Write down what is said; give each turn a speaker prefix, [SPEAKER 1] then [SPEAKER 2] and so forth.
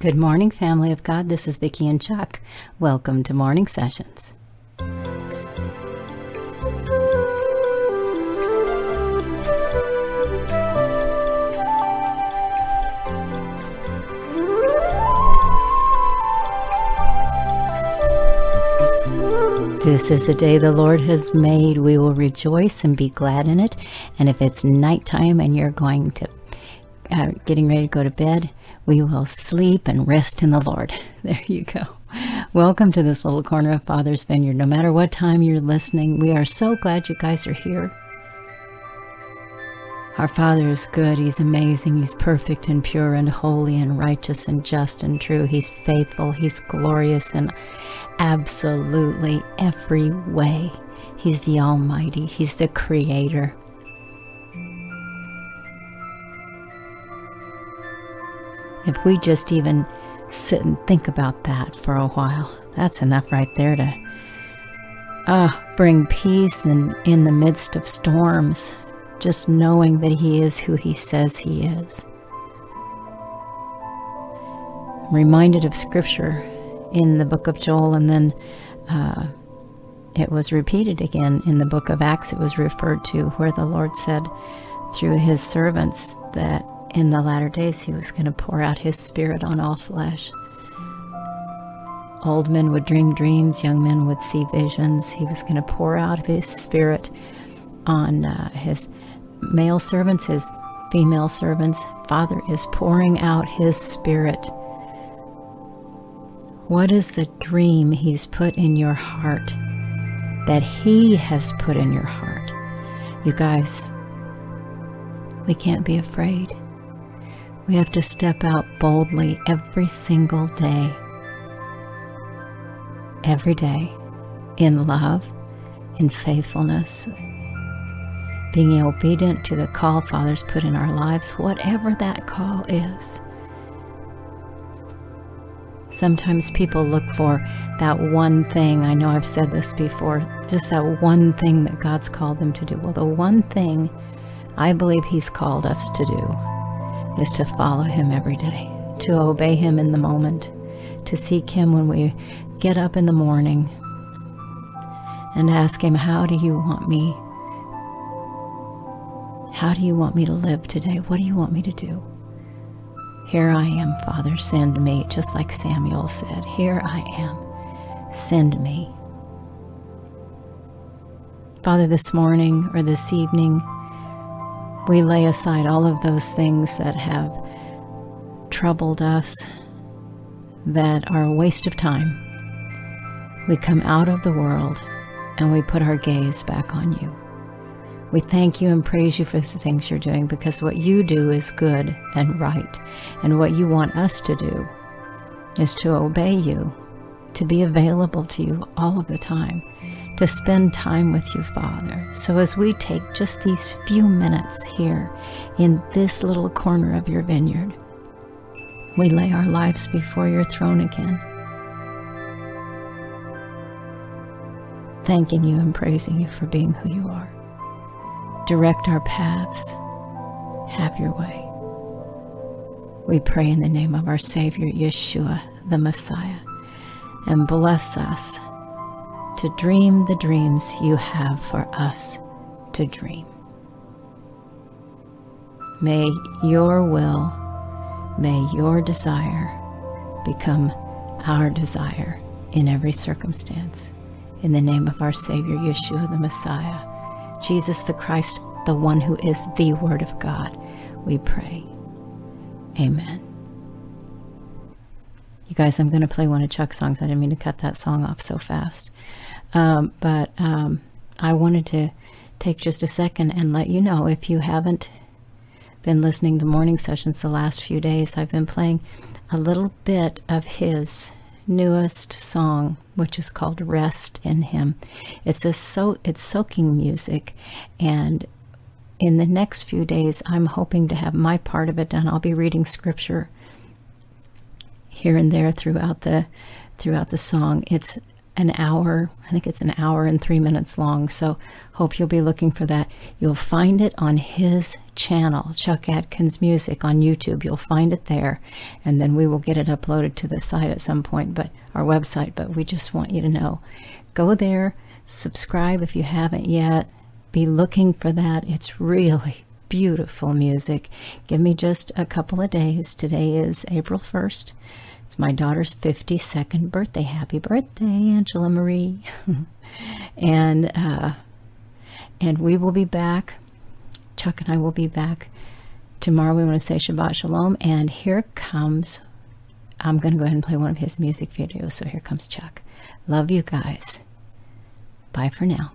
[SPEAKER 1] Good morning, family of God. This is Vicki and Chuck. Welcome to Morning Sessions. This is the day the Lord has made. We will rejoice and be glad in it. And if it's nighttime and you're going to uh, getting ready to go to bed, we will sleep and rest in the Lord. There you go. Welcome to this little corner of Father's Vineyard. No matter what time you're listening, we are so glad you guys are here. Our Father is good. He's amazing. He's perfect and pure and holy and righteous and just and true. He's faithful. He's glorious in absolutely every way. He's the Almighty. He's the Creator. If we just even sit and think about that for a while, that's enough right there to uh, bring peace in, in the midst of storms, just knowing that He is who He says He is. I'm reminded of Scripture in the book of Joel, and then uh, it was repeated again in the book of Acts. It was referred to where the Lord said through His servants that in the latter days he was going to pour out his spirit on all flesh. Old men would dream dreams, young men would see visions. He was going to pour out his spirit on uh, his male servants, his female servants. Father is pouring out his spirit. What is the dream he's put in your heart that he has put in your heart? You guys, we can't be afraid. We have to step out boldly every single day. Every day. In love, in faithfulness, being obedient to the call Father's put in our lives, whatever that call is. Sometimes people look for that one thing. I know I've said this before, just that one thing that God's called them to do. Well, the one thing I believe He's called us to do is to follow Him every day, to obey Him in the moment, to seek Him when we get up in the morning and ask Him, How do you want me? How do you want me to live today? What do you want me to do? Here I am, Father, send me, just like Samuel said. Here I am, send me. Father, this morning or this evening, we lay aside all of those things that have troubled us, that are a waste of time. We come out of the world and we put our gaze back on you. We thank you and praise you for the things you're doing because what you do is good and right. And what you want us to do is to obey you, to be available to you all of the time to spend time with you, Father. So as we take just these few minutes here in this little corner of your vineyard, we lay our lives before your throne again. Thanking you and praising you for being who you are. Direct our paths. Have your way. We pray in the name of our Savior, Yeshua, the Messiah, and bless us to dream the dreams you have for us to dream. May your will, may your desire become our desire in every circumstance. In the name of our Savior, Yeshua the Messiah, Jesus the Christ, the one who is the Word of God, we pray. Amen. You guys, I'm going to play one of Chuck's songs. I didn't mean to cut that song off so fast. Um, but um, I wanted to take just a second and let you know if you haven't been listening to morning sessions the last few days, I've been playing a little bit of his newest song, which is called "Rest in Him." It's a so it's soaking music, and in the next few days, I'm hoping to have my part of it done. I'll be reading scripture here and there throughout the throughout the song. It's an hour. I think it's an hour and three minutes long. So hope you'll be looking for that. You'll find it on his channel, Chuck Atkins Music on YouTube. You'll find it there. And then we will get it uploaded to the site at some point, but our website. But we just want you to know go there, subscribe if you haven't yet. Be looking for that. It's really beautiful music. Give me just a couple of days. Today is April 1st. It's my daughter's 52nd birthday. Happy birthday, Angela Marie. and uh, and we will be back. Chuck and I will be back tomorrow. We want to say Shabbat Shalom. And here comes, I'm going to go ahead and play one of his music videos. So here comes Chuck. Love you guys. Bye for now.